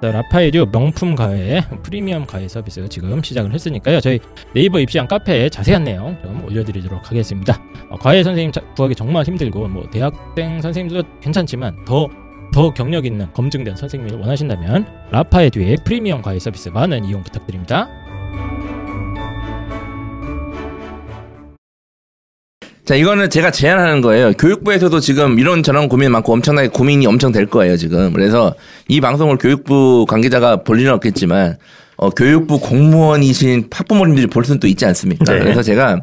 자, 라파에듀 명품 과외 프리미엄 과외 서비스 지금 시작을 했으니까요. 저희 네이버 입시한 카페에 자세한 내용 좀 올려드리도록 하겠습니다. 어, 과외 선생님 자- 구하기 정말 힘들고 뭐 대학생 선생님도 괜찮지만 더 더 경력 있는 검증된 선생님을 원하신다면 라파에듀의 프리미엄 과외 서비스 많은 이용 부탁드립니다. 자, 이거는 제가 제안하는 거예요. 교육부에서도 지금 이런 저런 고민 많고 엄청나게 고민이 엄청 될 거예요, 지금. 그래서 이 방송을 교육부 관계자가 볼 일은 없겠지만, 어, 교육부 공무원이신 학부모님들이 볼 수는 또 있지 않습니까? 네. 그래서 제가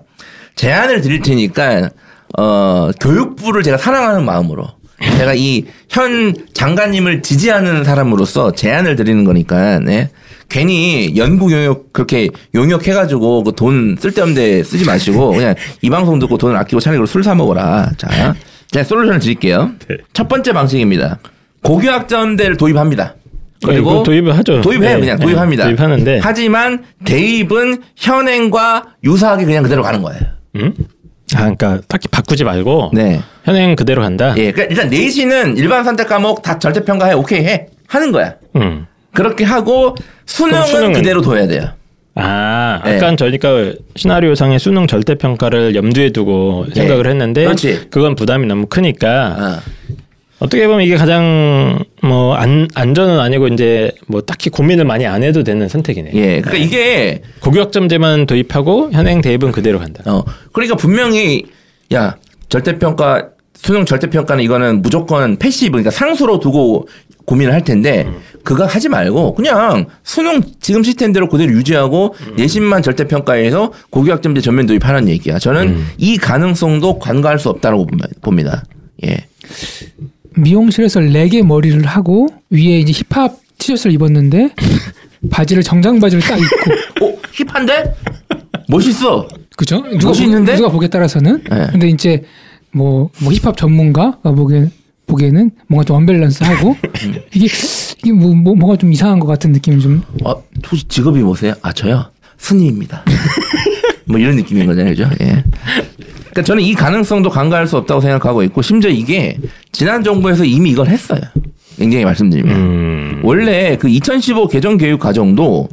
제안을 드릴 테니까, 어, 교육부를 제가 사랑하는 마음으로, 제가 이 현 장관님을 지지하는 사람으로서 제안을 드리는 거니까, 네. 괜히 연구 용역 그렇게 용역해가지고 그 돈 쓸데없는 데 쓰지 마시고 그냥 이 방송 듣고 돈을 아끼고 차라리 술 사 먹어라. 자, 제가 솔루션을 드릴게요. 네. 첫 번째 방식입니다. 고교학점대를 도입합니다. 이거 그리고 도입을 하죠. 도입해요, 네, 그냥 네, 도입합니다. 도입하는데 하지만 대입은 현행과 유사하게 그냥 그대로 가는 거예요. 음? 아, 그러니까 딱히 바꾸지 말고 네. 현행 그대로 간다. 예, 그러니까 일단 내신은 일반 선택 과목 다 절대 평가해 오케이 해 하는 거야. 음. 그렇게 하고 수능은, 수능은? 그대로 둬야 돼요. 아, 네. 아까 저희가 시나리오상의 수능 절대 평가를 염두에 두고 네. 생각을 했는데 그렇지. 그건 부담이 너무 크니까 아. 어떻게 보면 이게 가장 뭐 안, 안전은 아니고 이제 뭐 딱히 고민을 많이 안 해도 되는 선택이네. 예, 그러니까 이게 고교학점제만 도입하고 현행 대입은 그대로 간다. 어, 그러니까 분명히, 야, 절대평가, 수능 절대평가는 이거는 무조건 passive, 그러니까 상수로 두고 고민을 할 텐데, 그거 하지 말고, 그냥 수능 지금 시스템대로 그대로 유지하고, 내신만 절대평가해서 고교학점제 전면 도입하는 얘기야. 저는 이 가능성도 간과할 수 없다고 봅니다. 예. 미용실에서 레게 머리를 하고 위에 이제 힙합 티셔츠를 입었는데 바지를 정장 바지를 딱 입고 어, hip한데? 멋있어. 그죠? 누가 멋있는데? 보, 누가 보기에 따라서는 네. 근데 이제 뭐, 뭐 힙합 전문가가 보기엔 보기에는 뭔가 좀 언밸런스하고 이게 이게 뭐, 뭐 뭐가 좀 이상한 것 같은 느낌이 좀 어, 혹시 직업이 뭐세요? 아, 저요? 스님입니다. 뭐 이런 느낌인 거잖아요, 그죠? 예. 그러니까 저는 이 가능성도 간과할 수 없다고 생각하고 있고, 심지어 이게 지난 정부에서 이미 이걸 했어요. 굉장히 말씀드리면. 음. 원래 그 2015 개정 교육 과정도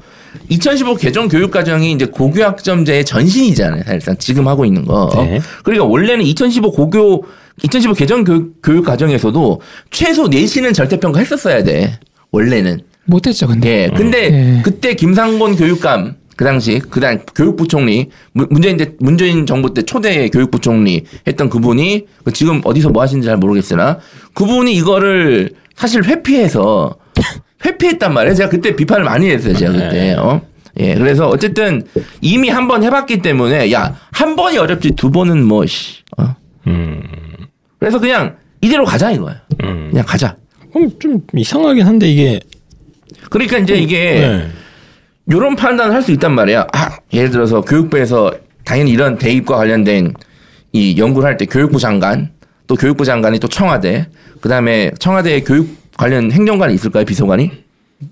2015 개정 교육 과정이 이제 고교 학점제의 전신이잖아요. 사실상 지금 하고 있는 거. 네. 그러니까 원래는 2015 고교 2015 개정 교육, 교육 과정에서도 최소 내신은 절대 평가 했었어야 돼. 원래는. 못했죠 근데 예. 근데 예. 그때 김상곤 교육감 그 당시 그당 교육부 총리 문- 문재인 대, 문재인 정부 때 초대 교육부 총리 했던 그분이 그 지금 어디서 뭐 하시는지 잘 모르겠으나 그분이 이거를 사실 회피해서 회피했단 말이에요. 제가 그때 비판을 많이 했어요. 제가 그때. 어? 예. 그래서 어쨌든 이미 한 번 해봤기 때문에 야 한 번이 어렵지 두 번은 뭐 씨. 어? 음. 그래서 그냥 이대로 가자 이거야. 음. 그냥 가자. 그럼 좀 이상하긴 한데 이게 그러니까 이제 이게 네. 요런 판단을 할 수 있단 말이야. 아, 예를 들어서 교육부에서 당연히 이런 대입과 관련된 이 연구를 할 때 교육부 장관, 또 교육부 장관이 또 청와대, 그 다음에 청와대 교육 관련 행정관이 있을까요? 비서관이?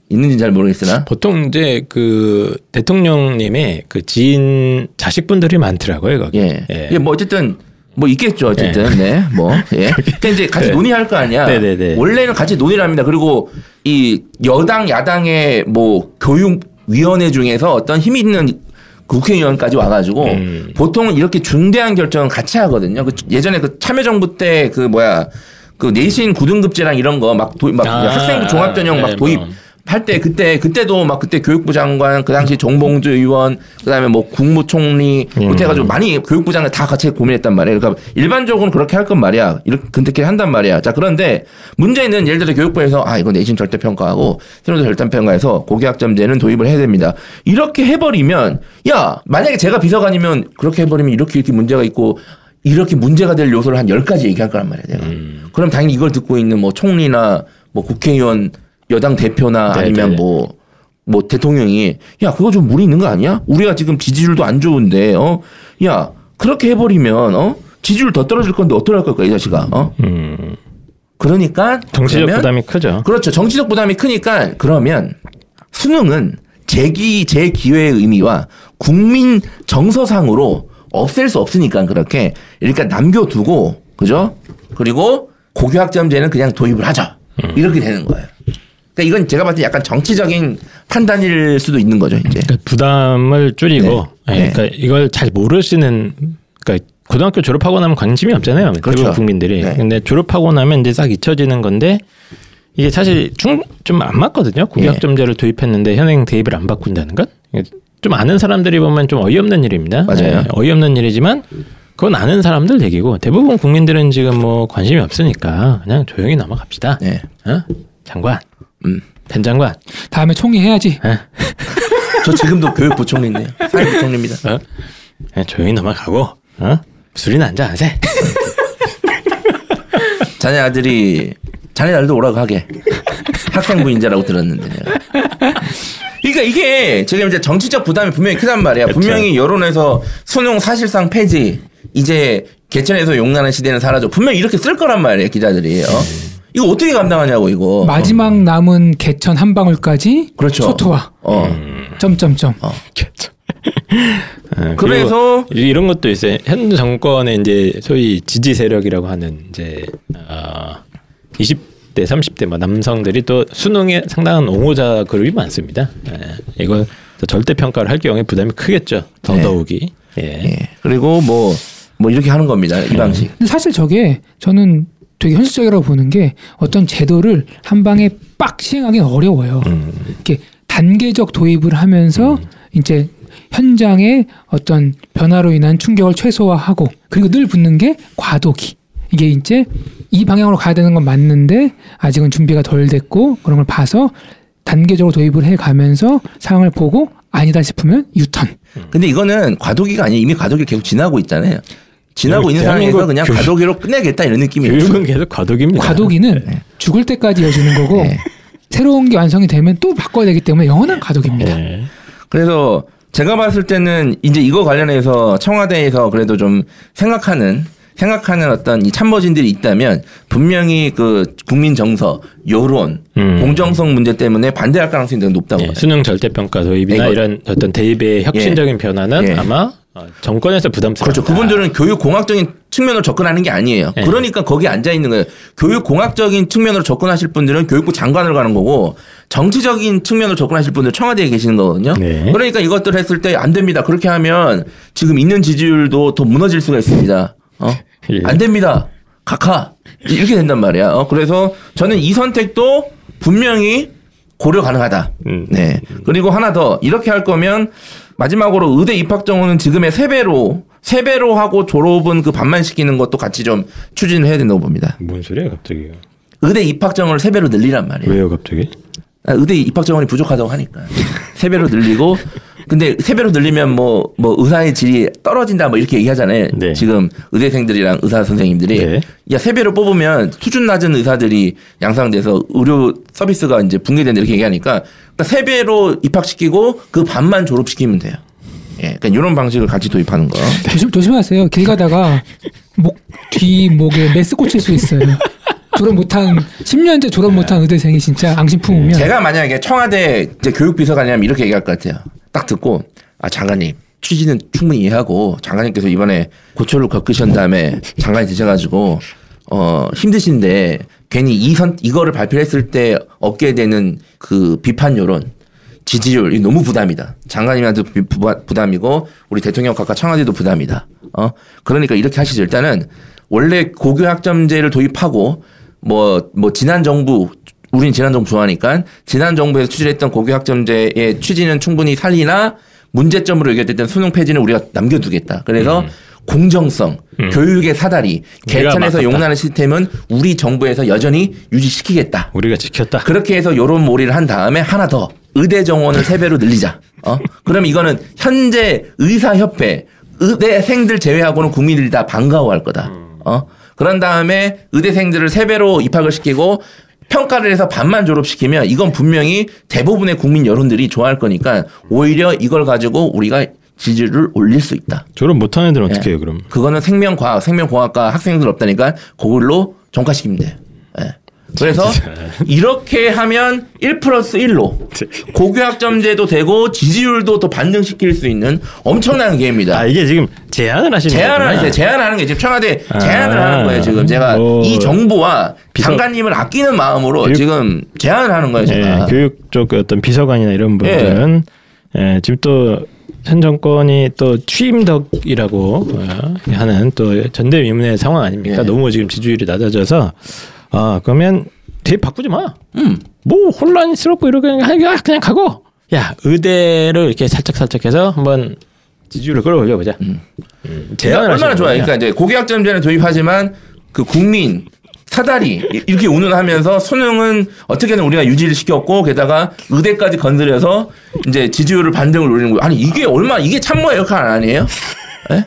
있는지 잘 모르겠으나 보통 이제 그 대통령님의 그 지인 자식분들이 많더라고요 거기. 예. 예. 뭐 어쨌든 뭐 있겠죠 어쨌든 네. 뭐 예. 그러니까 이제 같이 네. 논의할 거 아니야. 네네네. 원래는 같이 논의를 합니다. 그리고 이 여당 야당의 뭐 교육 위원회 중에서 어떤 힘 있는 국회의원까지 와가지고 음. 보통은 이렇게 중대한 결정은 같이 하거든요. 그 예전에 그 참여정부 때 그 뭐야 그 내신 9등급제랑 이런 거막 도입 막 아, 학생부 종합전형 막 네, 도입 뭐. 할때 그때 그때도 막 그때 교육부 장관 그 당시 정봉주 의원 그다음에 뭐 국무총리 음. 그렇게 해가지고 많이 교육부 장관 다 같이 고민했단 말이에요. 그러니까 일반적으로는 그렇게 할 건 말이야. 이렇게 근데 한단 말이야. 자 그런데 문제는 예를 들어 교육부에서 아 이거 내신 절대 평가하고 신호도 절대 평가해서 고교학점제는 도입을 해야 됩니다. 이렇게 해버리면 야 만약에 제가 비서관이면 그렇게 해버리면 이렇게 이렇게 문제가 있고 이렇게 문제가 될 요소를 한 10가지 얘기할 거란 말이야, 내가. 음. 그럼 당연히 이걸 듣고 있는 뭐 총리나 뭐 국회의원, 여당 대표나 네, 아니면 네. 뭐, 뭐 대통령이 야, 그거 좀 무리 있는 거 아니야? 우리가 지금 지지율도 안 좋은데, 어? 야, 그렇게 해버리면, 어? 지지율 더 떨어질 건데 어떡할 걸까, 이 자식아, 어? 음. 그러니까. 정치적 그러면 부담이 크죠. 그렇죠. 정치적 부담이 크니까 그러면 수능은 재기 재기회의 의미와 국민 정서상으로 없앨 수 없으니까 그렇게 그러니까 남겨두고 그죠? 그리고 고교학점제는 그냥 도입을 하자 이렇게 되는 거예요. 그러니까 이건 제가 봤을 때 약간 정치적인 판단일 수도 있는 거죠 이제. 그러니까 부담을 줄이고 네. 예, 네. 그러니까 이걸 잘 모르시는 그러니까 고등학교 졸업하고 나면 관심이 없잖아요. 그렇죠. 대부분 국민들이. 네. 근데 졸업하고 나면 이제 싹 잊혀지는 건데 이게 사실 좀 안 맞거든요. 고교학점제를 도입했는데 현행 대입을 안 바꾼다는 건. 좀 아는 사람들이 보면 좀 어이없는 일입니다. 맞아요. 예, 어이없는 일이지만 그건 아는 사람들 얘기고 대부분 국민들은 지금 뭐 관심이 없으니까 그냥 조용히 넘어갑시다. 네. 어? 장관, 음. 된 장관, 다음에 총리 해야지. 저 지금도 교육부 총리인데요. 사회부 총리입니다. 어? 그냥 조용히 넘어가고, 어? 술이나 한잔 하세. 자네 아들이 자네 날도 오라고 하게 학생부 인자라고 들었는데 내가. 그러니까 이게 지금 이제 정치적 부담이 분명히 크단 말이야. 그렇죠. 분명히 여론에서 수능 사실상 폐지 이제 개천에서 용나는 시대는 사라져. 분명히 이렇게 쓸 거란 말이에요 기자들이. 어? 이거 어떻게 감당하냐고 이거. 마지막 남은 개천 한 방울까지 그렇죠. 소토와 어. 점점점. 어, 그래서 그리고 이런 것도 있어요. 현 정권의 이제 소위 지지 세력이라고 하는 이제 어, 20대, 30대 뭐 남성들이 또 수능에 상당한 옹호자 그룹이 많습니다. 예, 이거 절대 평가를 할 경우에 부담이 크겠죠. 더더욱이. 예. 예. 그리고 뭐뭐 이렇게 하는 겁니다. 이 방식. 근데 사실 저게 저는 되게 현실적이라고 보는 게 어떤 제도를 한 방에 빡 시행하기는 어려워요. 음. 이렇게 단계적 도입을 하면서 이제 현장의 어떤 변화로 인한 충격을 최소화하고 그리고 늘 붙는 게 과도기. 이게 이제 이 방향으로 가야 되는 건 맞는데 아직은 준비가 덜 됐고 그런 걸 봐서 단계적으로 도입을 해 가면서 상황을 보고 아니다 싶으면 유턴. 근데 이거는 과도기가 아니에요. 이미 과도기 계속 지나고 있잖아요. 지나고 있는 상황에서 그냥 교육- 과도기로 끝내겠다 이런 느낌이에요. 교육은 계속 과도기입니다. 과도기는 죽을 때까지 이어지는 거고 네. 새로운 게 완성이 되면 또 바꿔야 되기 때문에 영원한 과도기입니다. 예. 그래서 제가 봤을 때는 이제 이거 관련해서 청와대에서 그래도 좀 생각하는 생각하는 어떤 이 참모진들이 있다면 분명히 그 국민 정서, 여론, 음. 공정성 문제 때문에 반대할 가능성이 되게 높다고 예, 봐요. 수능 절대평가 도입이나 이거- 이런 어떤 대입의 혁신적인 변화는 예. 아마 어, 정권에서 부담스럽다. 그렇죠. 그분들은 교육 공학적인 측면으로 접근하는 게 아니에요. 네. 그러니까 거기 앉아 있는 거예요. 교육 공학적인 측면으로 접근하실 분들은 교육부 장관을 가는 거고 정치적인 측면으로 접근하실 분들은 청와대에 계시는 거거든요. 네. 그러니까 이것들 했을 때 안 됩니다. 그렇게 하면 지금 있는 지지율도 더 무너질 수가 있습니다. 어? 예. 안 됩니다. 각하 이렇게 된단 말이야. 어? 그래서 저는 이 선택도 분명히 고려 가능하다. 음. 네. 그리고 하나 더 이렇게 할 거면 마지막으로 의대 입학 정원은 지금의 세 배로 세 배로 하고 졸업은 그 반만 시키는 것도 같이 좀 추진을 해야 된다고 봅니다. 뭔 소리야 갑자기? 의대 입학 정원을 세 배로 늘리란 말이에요. 왜요 갑자기? 아, 의대 입학 정원이 부족하다고 하니까 세 배로 늘리고 근데 세 배로 늘리면 뭐뭐 의사의 질이 떨어진다 뭐 이렇게 얘기하잖아요. 네. 지금 의대생들이랑 의사 선생님들이 네. 야세 배로 뽑으면 수준 낮은 의사들이 양상돼서 의료 서비스가 이제 붕괴된다 이렇게 얘기하니까 그러니까 세 배로 입학시키고 그 반만 졸업시키면 돼요. 예, 그러니까 이런 방식을 같이 도입하는 거. 조심, 조심하세요. 길 가다가 목 뒤 목에 메스 꽂힐 수 있어요. 졸업 못한 10년째 졸업 못한 의대생이 진짜 앙심 품으면 제가 만약에 청와대 이제 교육비서관이라면 이렇게 얘기할 것 같아요. 딱 듣고 아 장관님 취지는 충분히 이해하고 장관님께서 이번에 고초를 겪으신 다음에 장관이 되셔가지고 어 힘드신데 괜히 이선 이거를 발표했을 때 얻게 되는 그 비판 여론 지지율이 너무 부담이다. 부- 부담이고 우리 대통령 각각 청와대도 부담이다. 어 그러니까 이렇게 하시죠. 일단은 원래 고교 학점제를 도입하고 뭐 뭐 지난 정부 우린 지난 정부 좋아하니까 지난 정부에서 추진했던 고교 학점제의 취지는 충분히 살리나 문제점으로 얘기했던 수능 폐지는 우리가 남겨두겠다. 그래서 공정성, 교육의 사다리, 개천에서. 용나는 시스템은 우리 정부에서 여전히 유지시키겠다. 우리가 지켰다. 그렇게 해서 요런 몰이를 한 다음에 하나 더 의대 정원을 세 배로 늘리자. 어? 그럼 이거는 현재 의사협회 의대생들 제외하고는 국민들이 다 반가워할 거다. 어? 그런 다음에 의대생들을 세 배로 입학을 시키고 평가를 해서 반만 졸업시키면 이건 분명히 대부분의 국민 여론들이 좋아할 거니까 오히려 이걸 가지고 우리가 지지율을 올릴 수 있다. 졸업 못한 애들은 예. 어떻게 해요, 그럼? 그거는 생명과학, 생명공학과 학생들 없다니까 그걸로 전과시키면 돼요. 예. 그래서 이렇게 하면 1 플러스 1로 고교학점제도 되고 지지율도 더 반등시킬 수 있는 엄청난 기회입니다. 아, 이게 지금 제안을 하시는 제안을. 하는 제안하는 게 지금 청와대 아. 제안을 하는 거예요. 지금 제가 뭐이 정부와 비서- 장관님을 아끼는 마음으로 교육- 지금 제안을 하는 거예요. 제가. 예, 교육 쪽 어떤 비서관이나 이런 분들은 예, 지금 또현 정권이 또 취임덕이라고 어, 하는 또 전대미문의 상황 아닙니까? 예. 너무 지금 지지율이 낮아져서 아 그러면 대입 바꾸지 마. 음. 뭐 혼란스럽고 이러게 그냥 그냥 가고 야 의대를 이렇게 살짝 살짝 해서 한번 지지율을 끌어올려 보자. 음. 제안을 얼마나 하시는 좋아요. 그러니까 이제 고교학점제는 도입하지만 그 국민 사다리 이- 이렇게 운운하면서 수능은 어떻게든 우리가 유지를 시켰고 게다가 의대까지 건드려서 이제 지지율을 반등을 노리는 거예요. 아니 이게 얼마 이게 참모의 역할 아니에요? 예?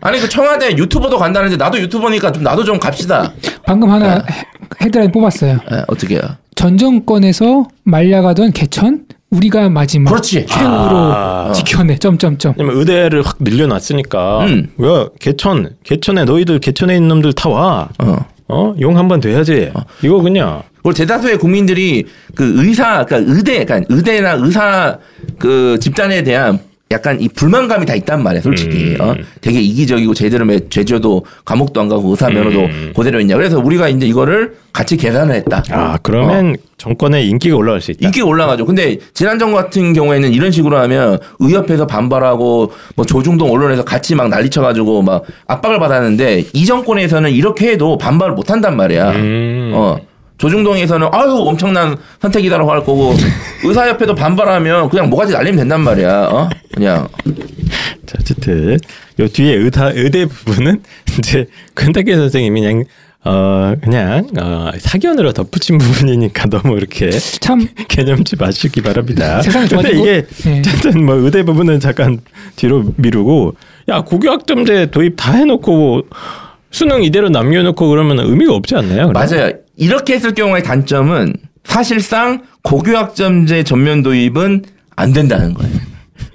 아니 그 청와대 유튜버도 간다는데 나도 유튜버니까 좀 나도 좀 갑시다. 방금 하나 헤- 헤드라인 뽑았어요. 예, 어떻게 해요? 전 정권에서 말려가던 개천 우리가 마지막 그렇지. 최후로 아. 지켜내. 점점점. 왜냐면 의대를 확 늘려놨으니까 음. 왜 개천 개천에 너희들 개천에 있는 놈들 다 와. 어. 어? 용 한 번 돼야지. 이거 그냥 그리고 대다수의 국민들이 그 의사, 그러니까 의대, 그러니까 의대나 의사 그 집단에 대한 약간 이 불만감이 다 있단 말이야, 솔직히. 음. 어? 되게 이기적이고 제대로 매- 제주도 감옥도 안 가고 의사 면허도 음. 그대로 있냐. 그래서 우리가 이제 이거를 같이 계산을 했다. 아 그러면 정권의 인기가 올라갈 수 있다. 인기 올라가죠. 근데 지난 정부 같은 경우에는 이런 식으로 하면 의협에서 반발하고 뭐 조중동 언론에서 같이 막 난리 쳐가지고 막 압박을 받았는데 이 정권에서는 이렇게 해도 반발을 못 한단 말이야. 음. 어. 조중동에서는 아유 엄청난 선택이다라고 할 거고 의사협회도 반발하면 그냥 뭐가지 날리면 된단 말이야. 어? 그냥 자, 어쨌든 요 뒤에 의사 의대 부분은 이제 권탁계 선생님이 그냥 어 그냥 어 사견으로 덧붙인 부분이니까 너무 이렇게 참 개념치 마시기 바랍니다. 세상이 근데 좋아지고- 이게 네. 어쨌든 뭐 의대 부분은 잠깐 뒤로 미루고 야 고교학점제 도입 다 해놓고 수능 이대로 남겨놓고 그러면 의미가 없지 않나요? 그럼? 맞아요. 이렇게 했을 경우의 단점은 사실상 고교학점제 전면 도입은 안 된다는 거예요.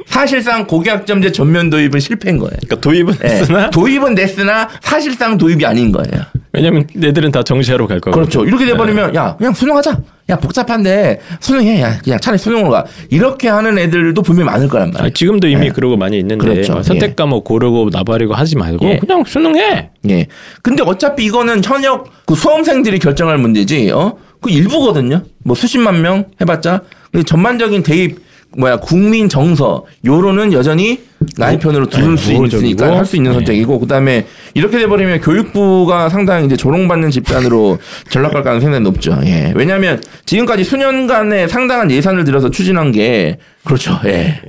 사실상 고교학점제 전면 도입은 실패인 거예요. 그러니까 도입은 예, 했으나 도입은 됐으나 사실상 도입이 아닌 거예요. 왜냐면 애들은 다 정시하러 갈 거고. 그렇죠. 이렇게 돼버리면 야 그냥 수능하자. 야 복잡한데 수능해. 야 그냥 차라리 수능으로 가. 이렇게 하는 애들도 분명히 많을 거란 아, 말이에요. 지금도 이미 예. 그러고 많이 있는데 그렇죠. 뭐 선택 과목 고르고 나발이고 하지 말고 예. 그냥 수능해. 예. 근데 어차피 이거는 현역 그 수험생들이 결정할 문제지. 어? 그 일부거든요. 뭐 수십만 명 해봤자. 전반적인 대입 뭐야 국민 정서 요로는 여전히 나의 편으로 두를 네, 수. 있으니까 할 수 있는 네. 선택이고 그다음에 이렇게 돼버리면 교육부가 상당히 이제 조롱받는 집단으로 전락할 가능성이 높죠. 예. 왜냐하면 지금까지 수년간의 상당한 예산을 들여서 추진한 게 그렇죠. 예.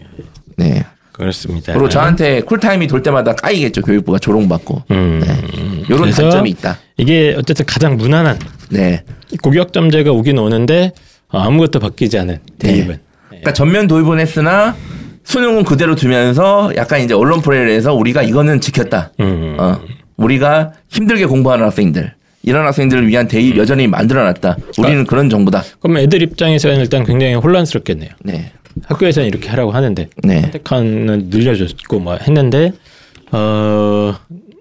네. 그렇습니다. 그리고 저한테 쿨타임이 돌 때마다 까이겠죠. 교육부가 조롱받고. 음. 요런 그래서 단점이 있다. 이게 어쨌든 가장 무난한 네. 고교학점제가 오긴 오는데 어, 아무것도 바뀌지 않은 네. 대입은. 그러니까 전면 도입은 했으나 수능은 그대로 두면서 약간 이제 언론 프레를 해서 우리가 이거는 지켰다. 음. 어. 우리가 힘들게 공부하는 학생들 이런 학생들을 위한 대입 여전히 만들어놨다. 우리는 그런 정부다. 그럼 애들 입장에서는 일단 굉장히 혼란스럽겠네요. 네. 학교에서는 이렇게 하라고 하는데 네. 선택하는 늘려줬고 뭐 했는데 어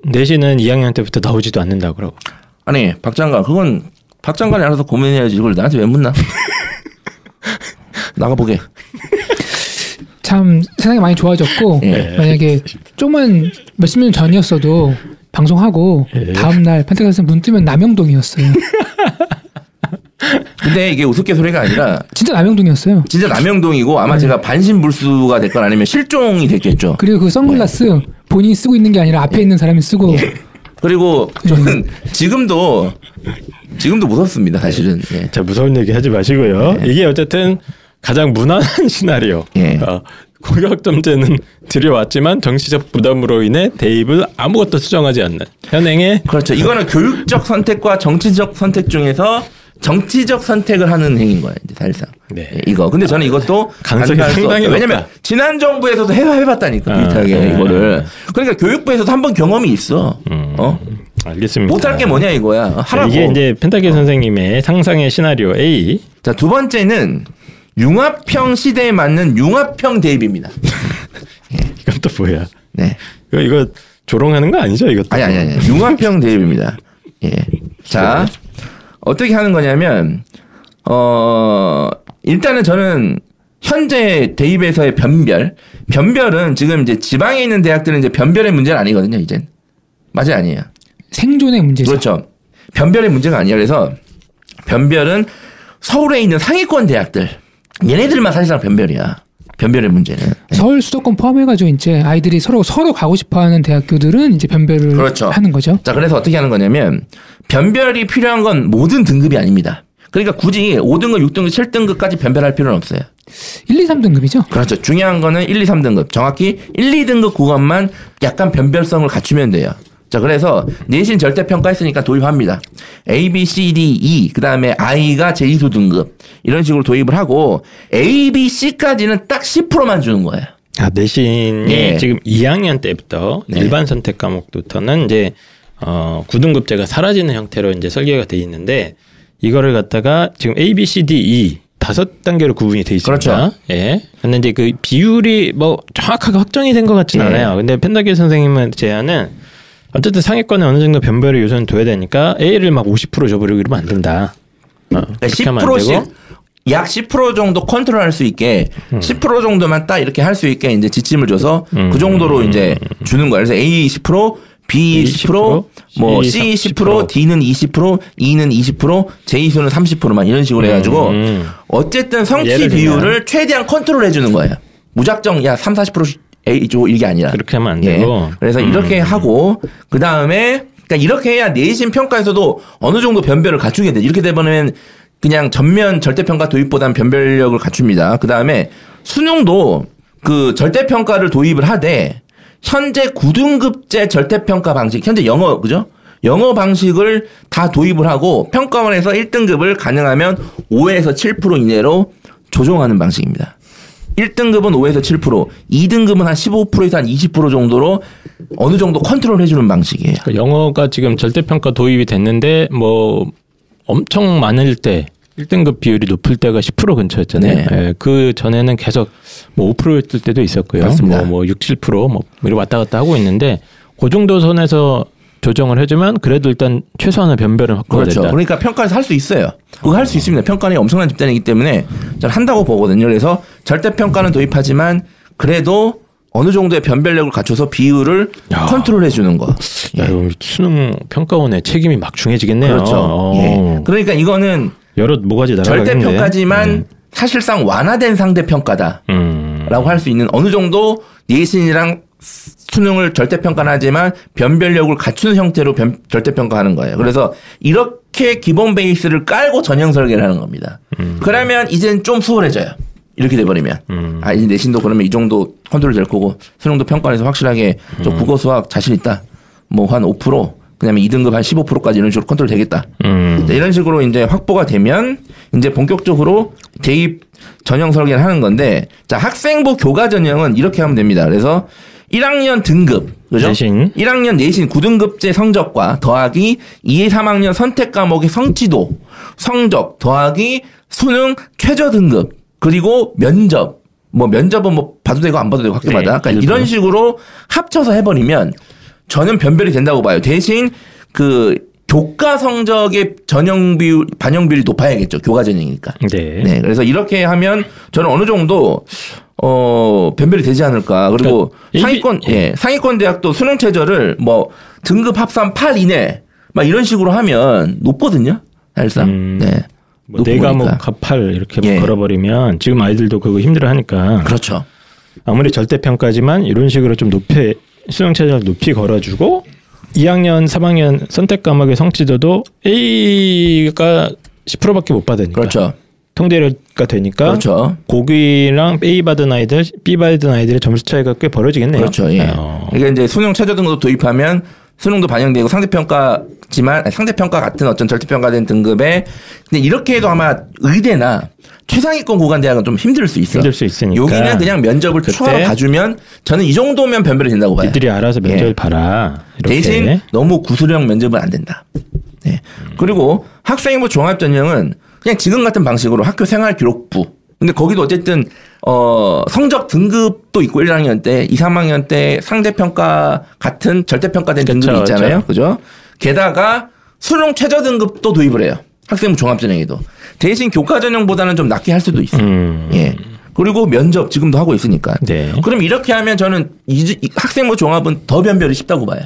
내신은 2학년 때부터 나오지도 않는다 그러고. 아니 박 장관 그건 박 장관이 알아서 고민해야지 이걸 나한테 왜 묻나? 나가보게. 참 세상이 많이 좋아졌고 예. 만약에 조금만 몇십 년 전이었어도 방송하고 예. 다음 날 판타카스 눈 뜨면 남영동이었어요. 근데 이게 우스갯소리가 아니라 진짜 남영동이었어요. 진짜 남영동이고 아마 네. 제가 반신불수가 됐건 아니면 실종이 됐겠죠. 그리고 그 선글라스 본인이 쓰고 있는 게 아니라 앞에 있는 사람이 쓰고 그리고 저는 지금도 지금도 무섭습니다 사실은. 예. 자 무서운 얘기 하지 마시고요. 이게 어쨌든 가장 무난한 시나리오. 예. 어, 공격점제는 들여왔지만 정치적 부담으로 인해 대입을 아무것도 수정하지 않는 현행의 그렇죠. 이거는 교육적 선택과 정치적 선택 중에서 정치적 선택을 하는 행위인 거예요. 이제 사실상. 네. 예, 이거. 근데 저는 이것도 가능성이 상당히 없다. 왜냐면 높다. 지난 정부에서도 해봐 해봤다니까 아, 비슷하게 네. 이거를. 그러니까 교육부에서도 한 번 경험이 있어. 음. 어? 알겠습니다. 못할 게 뭐냐 이거야. 자, 하라고. 이게 이제 펜타기 선생님의 상상의 시나리오 A. 자, 두 번째는 융합형 시대에 맞는 융합형 대입입니다. 이건 또 뭐야? 네. 이거 이거 조롱하는 거 아니죠? 이것도. 아니, 아니, 아니. 융합형 대입입니다. 예. 자, 어떻게 하는 거냐면, 어, 일단은 저는 현재 대입에서의 변별. 변별은 지금 이제 지방에 있는 대학들은 이제 변별의 문제는 아니거든요, 이젠. 맞아요, 아니에요. 생존의 문제죠. 그렇죠. 변별의 문제가 아니야. 그래서 변별은 서울에 있는 상위권 대학들. 얘네들만 사실상 변별이야. 변별의 문제는. 서울 수도권 포함해가지고 이제 아이들이 서로 서로 가고 싶어하는 대학교들은 이제 변별을 그렇죠. 하는 거죠. 자, 그래서 어떻게 하는 거냐면 변별이 필요한 건 모든 등급이 아닙니다. 그러니까 굳이 5등급, 6등급, 7등급까지 변별할 필요는 없어요. 1, 2, 3등급이죠. 그렇죠. 중요한 거는 1, 2, 3등급. 정확히 1, 2등급 그것만 약간 변별성을 갖추면 돼요. 자, 그래서 내신 절대 평가 했으니까 도입합니다. A, B, C, D, E. 그 다음에 I가 제2수 등급. 이런 식으로 도입을 하고 A, B, C까지는 딱 10%만 주는 거예요. 아, 내신이 예. 지금 2학년 때부터 네. 일반 선택 과목부터는 이제 어, 구등급제가 사라지는 형태로 이제 설계가 돼 있는데 이거를 갖다가 지금 A, B, C, D, E 다섯 단계로 구분이 돼 있습니다. 그렇죠. 예. 근데 이제 그 비율이 뭐 정확하게 확정이 된 것 같지는 예. 않아요. 근데 펜다길 선생님은 제안은 어쨌든 상위권에 어느 정도 변별의 요소는 둬야 되니까 A를 막 50% 줘버리고 이러면 안 된다. 어, 그러니까 10%씩 되고. 약10% 정도 컨트롤할 수 있게 10% 정도만 딱 이렇게 할 수 있게 이제 지침을 줘서 음. 그 정도로 이제 주는 거예요. 그래서 A 10%, B 10%, 뭐 C 10%, D는 20%, E는 20%, J수는 30%만 이런 식으로 해가지고 음. 어쨌든 성취. 비율을 최대한 컨트롤 해 주는 거예요. 무작정 야 3, 40% A 줘 이게 아니라 그렇게 하면 안 예. 되고. 그래서 음. 이렇게 하고 그 다음에 그러니까 이렇게 해야 내신 평가에서도 어느 정도 변별을 갖추게 돼. 이렇게 되면은 그냥 전면 절대평가 도입보다는 변별력을 갖춥니다. 그 다음에 수능도 그 절대평가를 도입을 하되 현재 9등급제 절대평가 방식, 현재 영어 그죠? 영어 방식을 다 도입을 하고 평가원에서 1등급을 가능하면 5에서 7% 이내로 조정하는 방식입니다. 1등급은 5에서 7%, 2등급은 한 15%에서 한 20% 정도로 어느 정도 컨트롤 해주는 방식이에요. 그 영어가 지금 절대평가 도입이 됐는데 뭐 엄청 많을 때 1등급 비율이 높을 때가 10% 근처였잖아요. 네. 예, 그 전에는 계속 뭐 5%였을 때도 있었고요. 맞습니다. 뭐, 뭐 6, 7%뭐 이렇게 왔다 갔다 하고 있는데 그 정도 선에서 조정을 해주면 그래도 일단 최소한의 변별은 확보가 그렇죠. 된다. 그러니까 평가에서 할수 있어요. 그거 할 수 있습니다. 평가는 엄청난 집단이기 때문에 저는 한다고 보거든요. 그래서 절대평가는 도입하지만 그래도 어느 정도의 변별력을 갖춰서 비율을 야. 컨트롤 해 주는 거. 야, 이거 수능 평가원의 책임이 막 중해지겠네요. 그렇죠. 어. 예. 그러니까 이거는 여러 모가지 날아가겠네. 절대 평가지만 사실상 완화된 상대 평가다. 음. 라고 할수 있는 어느 정도 예신이랑 수능을 절대 평가는 하지만 변별력을 갖추는 형태로 변- 절대 평가하는 거예요. 그래서 이렇게 기본 베이스를 깔고 전형 설계를 하는 겁니다. 그러면 이제는 좀 수월해져요. 이렇게 돼버리면. 음. 아, 이제 내신도 그러면 이 정도 컨트롤 될 거고 수능도 평가에서 확실하게 저 국어 수학 자신 있다. 뭐 한 5%, 그다음에 2등급 한 15%까지 이런 식으로 컨트롤 되겠다. 음. 자, 이런 식으로 이제 확보가 되면 이제 본격적으로 대입 전형 설계를 하는 건데 자 학생부 교과 전형은 이렇게 하면 됩니다. 그래서 1학년 등급 그죠? 내신. 1학년 내신 9등급제 성적과 더하기 2, 3학년 선택 과목의 성취도 성적 더하기 수능 최저 등급 그리고 면접 뭐 면접은 뭐 봐도 되고 안 봐도 되고 학교마다 네, 그러니까 일부. 이런 식으로 합쳐서 해버리면 저는 변별이 된다고 봐요. 대신 그 교과 성적의 전형 비율 반영 비율이 높아야겠죠. 교과 전형이니까. 네. 네. 그래서 이렇게 하면 저는 어느 정도 어 변별이 되지 않을까. 그리고 그러니까 상위권 예 상위권 대학도 수능 최저를 뭐 등급 합산 8 이내 막 이런 식으로 하면 높거든요. 사실상. 음. 네. 뭐 네. 과목 합할 이렇게 예. 걸어버리면 지금 아이들도 그거 힘들어하니까 그렇죠. 아무리 절대평가지만 이런 식으로 좀 높이 수능 체제를 높이 걸어주고 2학년, 3학년 선택 과목의 성취도도 A가 10%밖에 못 받으니까 그렇죠. 통대가 되니까 그렇죠. 고기랑 A 받은 아이들, B 받은 아이들의 점수 차이가 꽤 벌어지겠네요. 그렇죠. 예. 어. 이게 이제 수능 최저 등급 도입하면 수능도 반영되고 상대평가지만 상대평가 같은 어떤 절대평가된 등급에 근데 이렇게 해도 아마 의대나 최상위권 구간 대학은 좀 힘들 수 있어. 힘들 수 있으니까. 여기는 그냥 면접을 추가로 봐주면 저는 이 정도면 변별이 된다고 봐요. 이들이 알아서 면접을 예. 봐라. 이렇게. 대신 너무 구수령 면접은 안 된다. 네. 그리고 학생부 종합전형은 그냥 지금 같은 방식으로 학교 생활 기록부. 근데 거기도 어쨌든 어 성적 등급도 있고 1학년 때, 2, 3학년 때 상대평가 같은 절대평가된 그쵸, 등급이 있잖아요. 그죠? 게다가 수능 최저 등급도 도입을 해요. 학생부 종합전형에도. 대신 교과 전형보다는 좀 낮게 할 수도 있어요. 음. 예. 그리고 면접 지금도 하고 있으니까. 네. 그럼 이렇게 하면 저는 이, 이 학생부 종합은 더 변별이 쉽다고 봐요.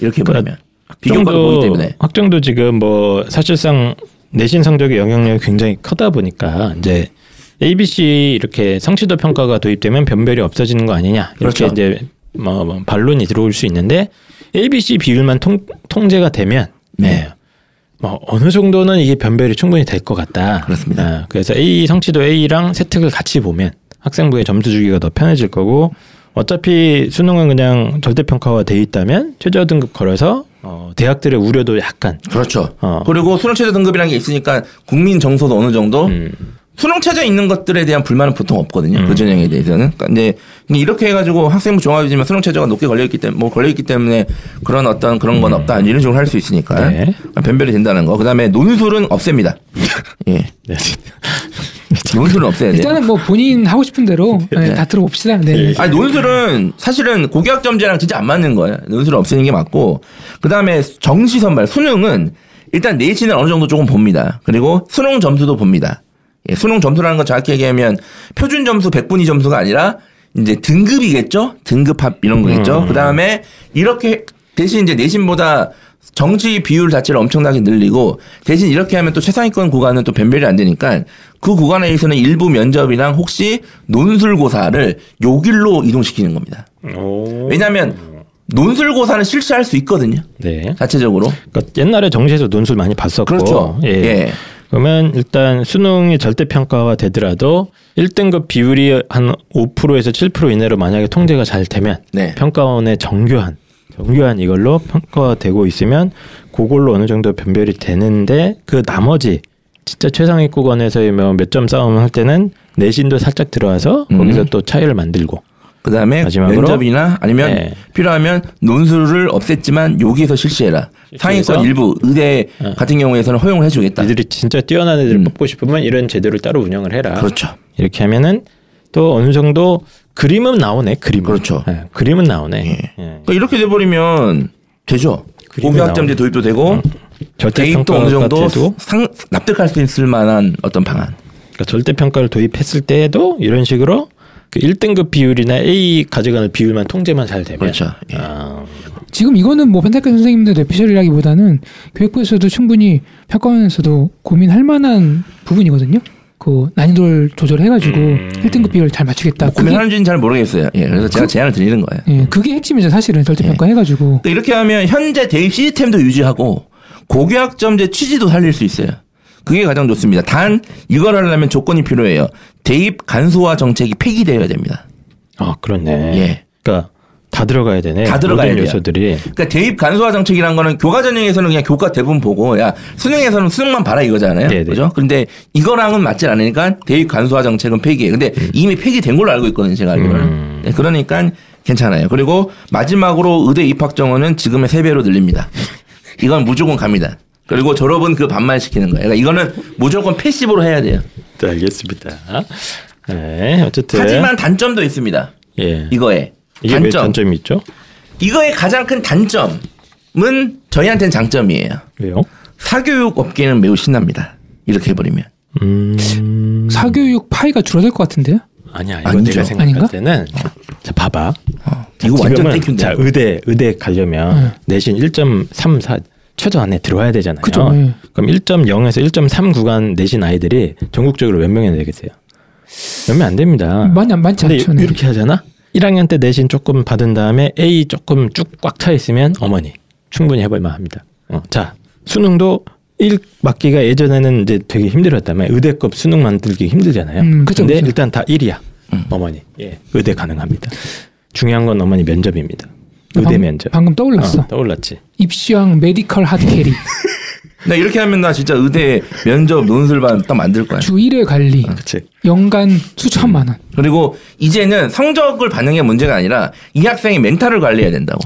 이렇게 보면. 비교과도 보기 때문에. 확정도 지금 뭐 사실상 내신 성적의 영향력이 굉장히 크다 보니까 이제 ABC 이렇게 성취도 평가가 도입되면 변별이 없어지는 거 아니냐 이렇게 그렇죠. 이제 뭐, 뭐 반론이 들어올 수 있는데 ABC 비율만 통, 통제가 되면 네. 뭐 어느 정도는 이게 변별이 충분히 될 것 같다. 그렇습니다. 아, 그래서 A 성취도 A랑 세특을 같이 보면 학생부의 점수 주기가 더 편해질 거고 어차피 수능은 그냥 절대평가화 돼 있다면 최저 등급 걸어서 어, 대학들의 우려도 약간 그렇죠. 어. 그리고 수능 최저 등급이라는 게 있으니까 국민 정서도 어느 정도 음. 수능 최저 있는 것들에 대한 불만은 보통 없거든요. 그 전형에 대해서는. 그러니까 이제 이렇게 해가지고 학생부 종합이지만 수능 최저가 높게 걸려있기 때문에 뭐 걸려있기 때문에 그런 어떤 그런 건 없다 이런 식으로 할 수 있으니까 네. 변별이 된다는 거. 그다음에 논술은 없앱니다. 예, 네. 논술은 없애야 돼요. 일단은 뭐 본인 하고 싶은 대로 네, 다 들어봅시다. 네. 아니 논술은 사실은 고교학점제랑 진짜 안 맞는 거예요. 논술을 없애는 게 맞고 그다음에 정시 선발 수능은 일단 내신을 어느 정도 조금 봅니다. 그리고 수능 점수도 봅니다. 예, 수능 점수라는 건 정확히 얘기하면 표준 점수 100분위 점수가 아니라 이제 등급이겠죠? 등급 합 이런 거겠죠. 그다음에 이렇게 대신 이제 내신보다 정시 비율 자체를 엄청나게 늘리고 대신 이렇게 하면 또 최상위권 구간은 또 변별이 안 되니까 그 구간에서는 일부 면접이랑 혹시 논술고사를 요길로 이동시키는 겁니다. 오. 왜냐하면 논술고사는 실시할 수 있거든요. 네. 자체적으로. 그러니까 옛날에 정시에서 논술 많이 봤었고. 그렇죠. 예. 예. 그러면 일단 수능이 절대평가화 되더라도 1등급 비율이 한 5%에서 7% 이내로 만약에 통제가 잘 되면 네. 평가원의 정교한 정교한 이걸로 평가되고 있으면 그걸로 어느 정도 변별이 되는데 그 나머지 진짜 최상위권에서의 뭐몇점 싸움을 할 때는 내신도 살짝 들어와서 음. 거기서 또 차이를 만들고 그다음에 마지막으로? 면접이나 아니면 네. 필요하면 논술을 없앴지만 여기에서 실시해라. 상위권 일부 의대 네. 같은 경우에서는 허용을 해주겠다. 이들이 진짜 뛰어난 애들을 음. 뽑고 싶으면 이런 제도를 따로 운영을 해라. 그렇죠. 이렇게 하면은 또 어느 정도 그림은 나오네. 그림. 그렇죠. 예, 그림은 나오네. 예. 예. 그러니까 이렇게 돼버리면 되죠. 고교학점제. 도입도 되고 대입도 어느 정도 상, 납득할 수 있을 만한 어떤 방안. 그러니까 절대 평가를 도입했을 때에도 이런 식으로 그 1등급 비율이나 A 가져가는 비율만 통제만 잘 되면 그렇죠. 예. 아, 지금 이거는 뭐 펜타크 선생님들 뇌피셜이라기보다는 교육부에서도 충분히 평가원에서도 고민할 만한 부분이거든요. 그 난이도를 조절해가지고 음. 1등급 비율 잘 맞추겠다. 그게, 고민하는지는 잘 모르겠어요. 예, 그래서 제가 제안을 드리는 거예요. 예, 그게 핵심이죠 사실은 절대평가 해가지고 그러니까 이렇게 하면 현재 대입 시스템도 유지하고 고교학점제 취지도 살릴 수 있어요. 그게 가장 좋습니다. 단 이걸 하려면 조건이 필요해요. 대입 간소화 정책이 폐기되어야 됩니다. 아 그렇네. 예. 그러니까 다 들어가야 되네. 다 들어가야 돼요. 요소들이. 그러니까 대입 간소화 정책이란 거는 교과 전형에서는 그냥 교과 대부분 보고 야 수능에서는 수능만 봐라 이거잖아요. 네네. 그죠? 근데 이거랑은 맞지 않으니까 대입 간소화 정책은 폐기해. 근데 이미 폐기된 걸로 알고 있거든요. 제가 알기로는. 음. 네, 그러니까 괜찮아요. 그리고 마지막으로 의대 입학 정원은 지금의 세 배로 늘립니다. 이건 무조건 갑니다. 그리고 졸업은 그 반만 시키는 거예요. 그러니까 이거는 무조건 패시브로 해야 돼요. 네, 알겠습니다. 네, 어쨌든 하지만 단점도 있습니다. 예. 이거에 이게 왜 단점. 단점이 있죠? 이거의 가장 큰 단점 저희한테는 장점이에요. 왜요? 사교육 업계는 매우 신납니다. 이렇게 해버리면. 음. 사교육 파이가 줄어들 것 같은데요? 아니야. 이거 아니죠. 내가 생각할 아닌가? 때는 자 봐봐. 어, 이거 완전 땡큐인데. 자 의대 의대 가려면 네. 내신 1.34 최저 안에 들어와야 되잖아요. 그죠, 네. 그럼 1.0에서 1.3 구간 내신 아이들이 전국적으로 몇 명이나 되겠어요? 몇 명 안 됩니다. 많이 안 많지 않죠. 네. 이렇게 하잖아. 1학년 때 내신 조금 받은 다음에 A 조금 쭉 꽉 차 있으면 어머니 충분히 해볼 만합니다. 어, 자 수능도 1 맞기가 예전에는 이제 되게 힘들었다면 의대급 수능 만들기 힘들잖아요. 음, 그죠, 근데 그죠. 일단 다 1이야. 어머니 예 의대 가능합니다. 중요한 건 어머니 면접입니다. 의대 방- 면접. 방금 떠올랐어. 어, 떠올랐지. 입시왕 medical hard carry. 나 이렇게 하면 나 진짜 의대 면접 논술반 딱 만들 거야. 주 1회 관리. 그렇지. 연간 수천만 원. 그리고 이제는 성적을 게 문제가 아니라 이 학생의 mental을 관리해야 된다고.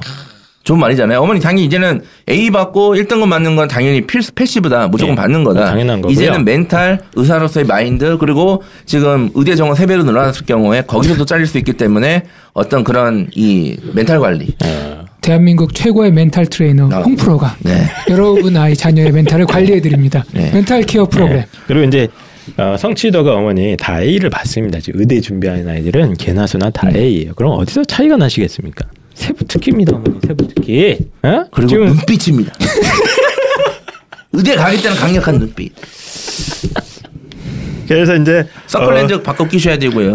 좋은 말이잖아요. 어머니 당연히 이제는 A 받고 1등급 맞는 건 당연히 필수 passive다. 무조건 예, 받는 거다. 당연한 거고요. 이제는 멘탈, 의사로서의 마인드 그리고 지금 의대 정원 3배로 늘어났을 경우에 거기서도 잘릴 수 있기 때문에 어떤 그런 이 멘탈 관리. 어, 대한민국 최고의 멘탈 트레이너 아. 홍프로가 네. 여러분 아이 자녀의 mental을 관리해 드립니다. 네. mental care 프로그램. 예. 그리고 이제 어, 성취도가 어머니 다 A를 받습니다. 지금 의대 준비하는 아이들은 개나 소나 음. 다 A예요. 그럼 어디서 차이가 나시겠습니까? 세부 특기입니다, 어머니. 세부 특기. 어? 그리고 지금 눈빛입니다. 의대 가기 때는 강력한 눈빛. 그래서 이제 서클렌즈 어, 바꿔 끼셔야 되고요.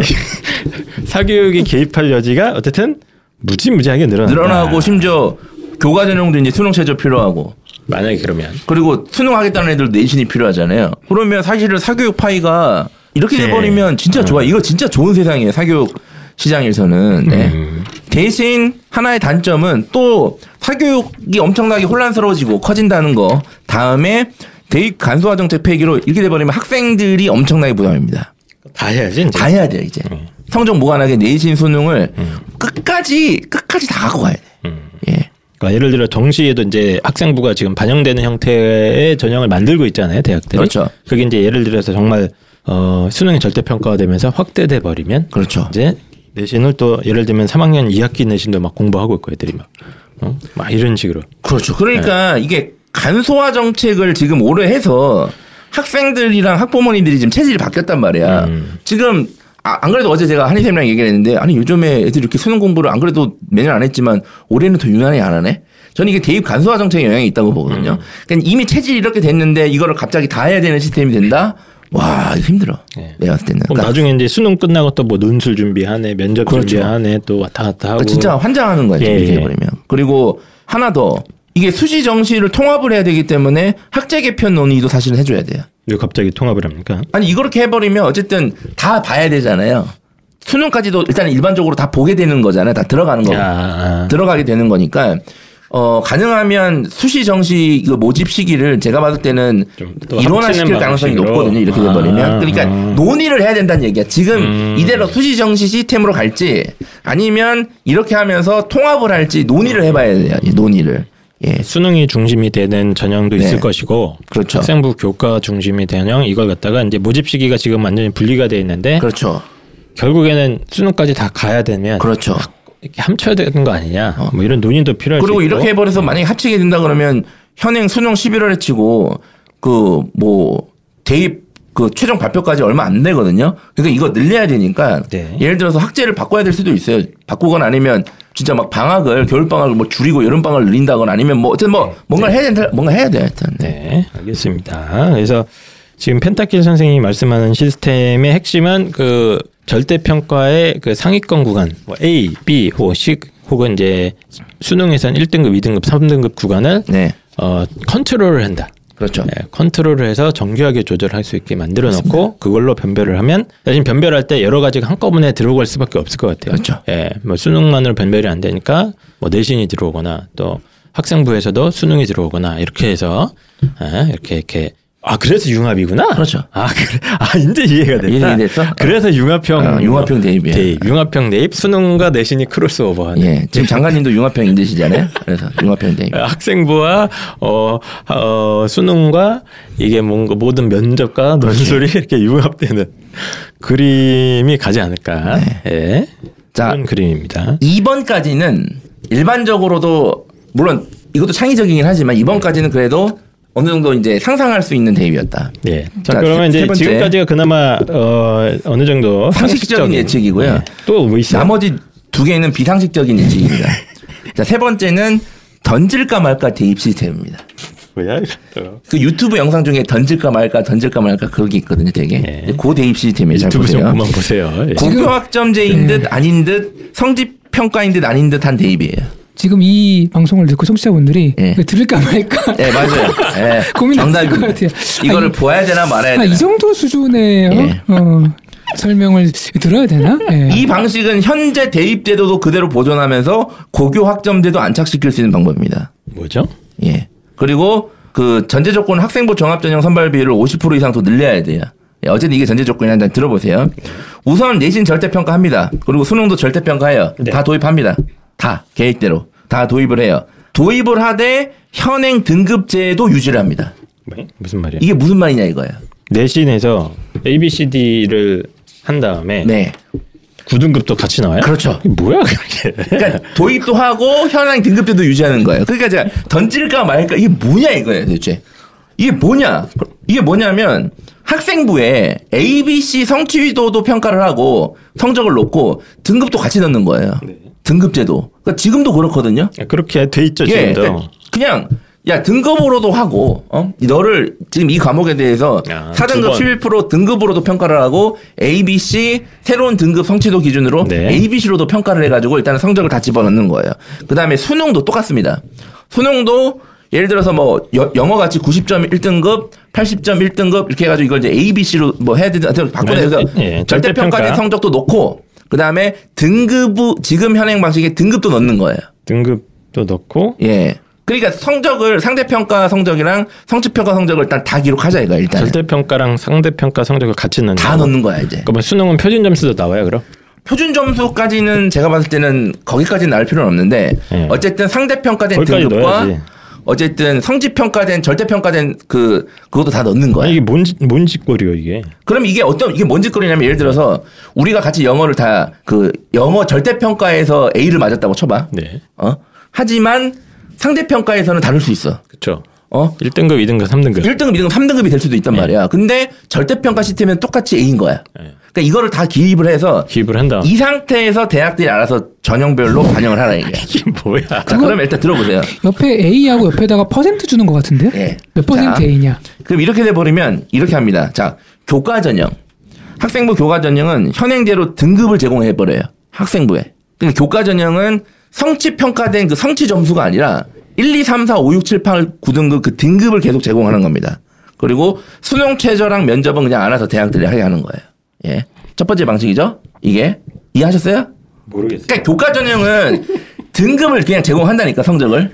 사교육이 개입할 여지가 어쨌든 무지무지하게 늘어난다. 늘어나고 심지어 교과 전형도 이제 수능 최저 필요하고 만약에 그러면 그리고 수능하겠다는 애들 내신이 필요하잖아요. 그러면 사실은 사교육 파이가 이렇게 네. 돼버리면 진짜 좋아. 이거 진짜 좋은 세상이에요. 사교육 시장에서는. 네. 음. 대신 하나의 단점은 또 사교육이 엄청나게 혼란스러워지고 커진다는 거. 다음에 대입 간소화 정책 폐기로 이렇게 돼버리면 학생들이 엄청나게 부담입니다. 다 해야지. 이제. 다 해야 돼요 이제. 음. 성적 무관하게 내신 수능을 끝까지 끝까지 다 갖고 가야 돼. 음. 예. 그러니까 예를 들어 정시에도 이제 학생부가 지금 반영되는 형태의 전형을 만들고 있잖아요, 대학들이. 그렇죠. 그게 이제 예를 들어서 정말 어, 수능이 절대 평가가 되면서 확대돼 버리면 그렇죠. 이제 내신을 또 예를 들면 3학년 2학기 내신도 막 공부하고 있고 애들이 막, 어? 막 이런 식으로. 그렇죠. 그러니까 네. 이게 간소화 정책을 지금 오래 해서 학생들이랑 학부모님들이 지금 체질이 바뀌었단 말이야. 음. 지금 아, 안 그래도 어제 제가 한희쌤이랑 얘기를 했는데 아니 요즘에 애들이 이렇게 수능 공부를 안 그래도 매년 안 했지만 올해는 더 유난히 안 하네. 저는 이게 대입 간소화 정책의 영향이 있다고 보거든요. 음. 그러니까 이미 체질이 이렇게 됐는데 이거를 갑자기 다 해야 되는 시스템이 된다. 와 힘들어. 네. 내가 봤을 때는. 그럼 그러니까 나중에 이제 수능 끝나고 또 뭐 논술 준비하네, 면접 그렇죠. 준비하네, 또 왔다 갔다 하고. 그러니까 진짜 환장하는 거야, 예, 이렇게 예. 해버리면. 그리고 하나 더. 이게 수시 정시를 통합을 해야 되기 때문에 학제 개편 논의도 사실은 해줘야 돼요. 왜 갑자기 통합을 합니까? 아니 이렇게 해버리면 어쨌든 다 봐야 되잖아요. 수능까지도 일단 일반적으로 다 보게 되는 거잖아요. 다 들어가는 거. 아, 들어가게 되는 거니까 어 가능하면 수시 정시 그 모집 시기를 제가 봤을 때는 일원화시킬 가능성이. 높거든요. 이렇게 돼버리면 아, 그러니까 아. 논의를 해야 된다는 얘기야. 지금 음. 이대로 수시 정시 시스템으로 갈지 아니면 이렇게 하면서 통합을 할지 논의를 해봐야 돼요. 이 논의를 예 수능이 중심이 되는 전형도 있을 네. 것이고 그렇죠. 학생부 교과 중심이 되는 전형 이걸 갖다가 이제 모집 시기가 지금 완전히 분리가 돼 있는데 그렇죠. 결국에는 수능까지 다 가야 되면 그렇죠. 이렇게 함쳐야 되는 거 아니냐 뭐 이런 논의도 필요할 수 그리고 이렇게 해버려서 만약에 합치게 된다 그러면 현행 수능 11월에 치고 그 뭐 대입 그 최종 발표까지 얼마 안 되거든요. 그러니까 이거 늘려야 되니까 네. 예를 들어서 학제를 바꿔야 될 수도 있어요. 바꾸거나 아니면 진짜 막 방학을 겨울 방학을 뭐 줄이고 여름 방학을 늘린다거나 아니면 뭐 어쨌든 뭐 뭔가 를 해야 된다 뭔가 해야 돼 하여튼. 네 알겠습니다 그래서 지금 펜타킬 선생님이 말씀하는 시스템의 핵심은 그 절대 평가의 그 상위권 구간 뭐 A, B 혹은 C 혹은 이제 수능에선 1등급, 2등급, 3등급 구간을 네. 어 컨트롤을 한다. 그렇죠. 네, 컨트롤을 해서 정교하게 조절할 수 있게 만들어 놓고 그걸로 변별을 하면 대신 변별할 때 여러 가지가 한꺼번에 들어갈 수밖에 없을 것 같아요. 그렇죠. 예, 뭐 수능만으로 변별이 안 되니까 뭐 내신이 들어오거나 또 학생부에서도 수능이 들어오거나 이렇게 해서 예, 이렇게 이렇게 아 그래서 융합이구나. 그렇죠. 아 그래 아 이제 이해가 됐다. 이해가 됐어? 그래서 융합형 어, 융합형 대입이에요. 대입, 융합형 대입 수능과 내신이 크로스오버하는. 예. 지금 장관님도 융합형 힘드시잖아요. 그래서 융합형 대입. 학생부와 어, 어 수능과 이게 뭔가 모든 면접과 논술이 이렇게 융합되는 그림이 가지 않을까. 예. 네. 자, 그런 그림입니다. 2번까지는 일반적으로도 물론 이것도 창의적이긴 하지만 이번까지는 그래도 어느 정도 이제 상상할 수 있는 대입이었다. 예. 자, 자, 그러면 세 이제 번째. 지금까지가 그나마 어, 어느 정도 상식적인 예측이고요. 또뭐 있어요? 나머지 두 개는 비상식적인 예측입니다. 자, 세 번째는 던질까 말까 대입 시스템입니다. 뭐야? 이거? 그 유튜브 영상 중에 던질까 말까 던질까 말까 그런 게 있거든요, 되게. 예. 그 대입 시스템이에요. 잘 유튜브 좀 보세요. 그만 보세요. 예. 고교 학점제인 듯 아닌 듯 성집 평가인 듯 아닌 듯한 대입이에요. 지금 이 방송을 듣고 청취자분들이 예. 들을까 말까 네, 맞아요. 네, 고민하실 것. 같아요. 이거를 아, 이- 보아야 되나 말아야 아, 되나. 이 정도 수준의 어? 예. 어, 설명을 들어야 되나? 예. 이 방식은 현재 대입 제도도 그대로 보존하면서 고교 학점제도 안착시킬 수 있는 방법입니다. 뭐죠? 예. 그리고 그 전제 조건 학생부 종합 전형 선발 비율을 50% 이상 더 늘려야 돼요. 예, 어쨌든 이게 전제 조건이 한번 들어보세요. 우선 내신 절대 평가합니다. 그리고 수능도 절대 평가해요. 네. 다 도입합니다. 다 계획대로 다 도입을 해요. 도입을 하되 현행 등급제도 유지를 합니다. 뭐? 무슨 말이야? 이게 무슨 말이냐 이거예요. 내신에서 A, B, C, D를 한 다음에 네. 9등급도 같이 나와요? 그렇죠. 뭐야 그게? 그러니까 도입도 하고 현행 등급제도 유지하는 거예요. 그러니까 제가 던질까 말까 이게 뭐냐 이거예요, 도대체. 이게 뭐냐? 이게 뭐냐면 학생부에 A, B, C 성취도도 평가를 하고 성적을 놓고 등급도 같이 넣는 거예요. 등급제도. 그러니까 지금도 그렇거든요. 그렇게 돼 있죠 예, 지금도. 그러니까 그냥 야 등급으로도 하고 어 너를 지금 이 과목에 대해서 아, 4등급 두 번. 11% 등급으로도 평가를 하고 A, B, C 새로운 등급 성취도 기준으로 네. A, B, C로도 평가를 해가지고 일단은 성적을 다 집어넣는 거예요. 그 다음에 수능도 똑같습니다. 수능도 예를 들어서 뭐 여- 영어 같이 90점 1등급, 80점 1등급 이렇게 해가지고 이걸 이제 A, B, C로 뭐 해야 되든 하여튼 바꿔서 해서 예, 절대 평가된 절대평가. 성적도 놓고 그 다음에 등급 지금 현행 방식의 등급도 넣는 거예요. 등급도 넣고 예. 그러니까 성적을 상대평가 성적이랑 성취평가 성적을 일단 다 기록하자 이거 일단 절대평가랑 상대평가 성적을 같이 넣는 다 넣는 거야 이제 그러면 수능은 표준 점수도 나와요 그럼? 표준 점수까지는 제가 봤을 때는 거기까지 나올 필요는 없는데 예. 어쨌든 상대평가된 등급과 넣어야지. 어쨌든 성취평가된 절대 평가된 그 그것도 다 넣는 거야. 아니, 이게 뭔, 짓- 뭔 짓거리요 이게? 그럼 이게 어떤 이게 뭔 짓거리냐면 예를 들어서 우리가 같이 영어를 다 그 영어 절대 평가에서 A를 맞았다고 쳐봐. 네, 어? 하지만 상대 평가에서는 다를 수 있어. 그렇죠. 어? 1등급, 2등급, 3등급. 1등급, 2등급, 3등급이 될 수도 있단 네. 말이야. 근데 절대평가 시스템은 똑같이 A인 거야. 네. 그러니까 이거를 다 기입을 해서 기입을 한다. 이 상태에서 대학들이 알아서 전형별로 반영을 하라 이게. 이게 뭐야? 자, 그럼 일단 들어보세요. 옆에 A하고 옆에다가 퍼센트 주는 것 같은데? 예. 몇 퍼센트 자. A냐? 그럼 이렇게 돼 버리면 이렇게 합니다. 자, 교과 전형. 학생부 교과 전형은 현행대로 등급을 제공해 버려요. 학생부에. 그러니까 교과 전형은 성취 평가된 그 성취 점수가 아니라 1, 2, 3, 4, 5, 6, 7, 8, 9등급 그 등급을 계속 제공하는 겁니다. 그리고 수능 최저랑 면접은 그냥 알아서 대학들이 하게 하는 거예요. 예. 첫 번째 방식이죠. 이게 이해하셨어요? 모르겠어. 그러니까 교과 전형은 등급을 그냥 제공한다니까 성적을.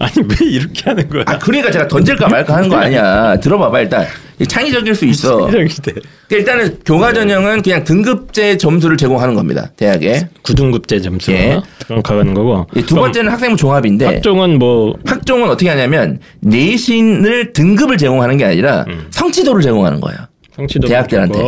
아니 왜 이렇게 하는 거야? 아 그러니까 제가 던질까 말까 하는 거 아니야. 들어봐봐 일단 창의적일 수 있어. 그러니까 일단은 교과 전형은 그냥 등급제 점수를 제공하는 겁니다. 대학에. 9등급제 점수. 예. 그럼 가는 거고. 이두 번째는 학생부 종합인데 학종은 뭐 학종은 어떻게 하냐면 내신을 등급을 제공하는 게 아니라 성취도를 제공하는 거예요. 성취도 대학들한테.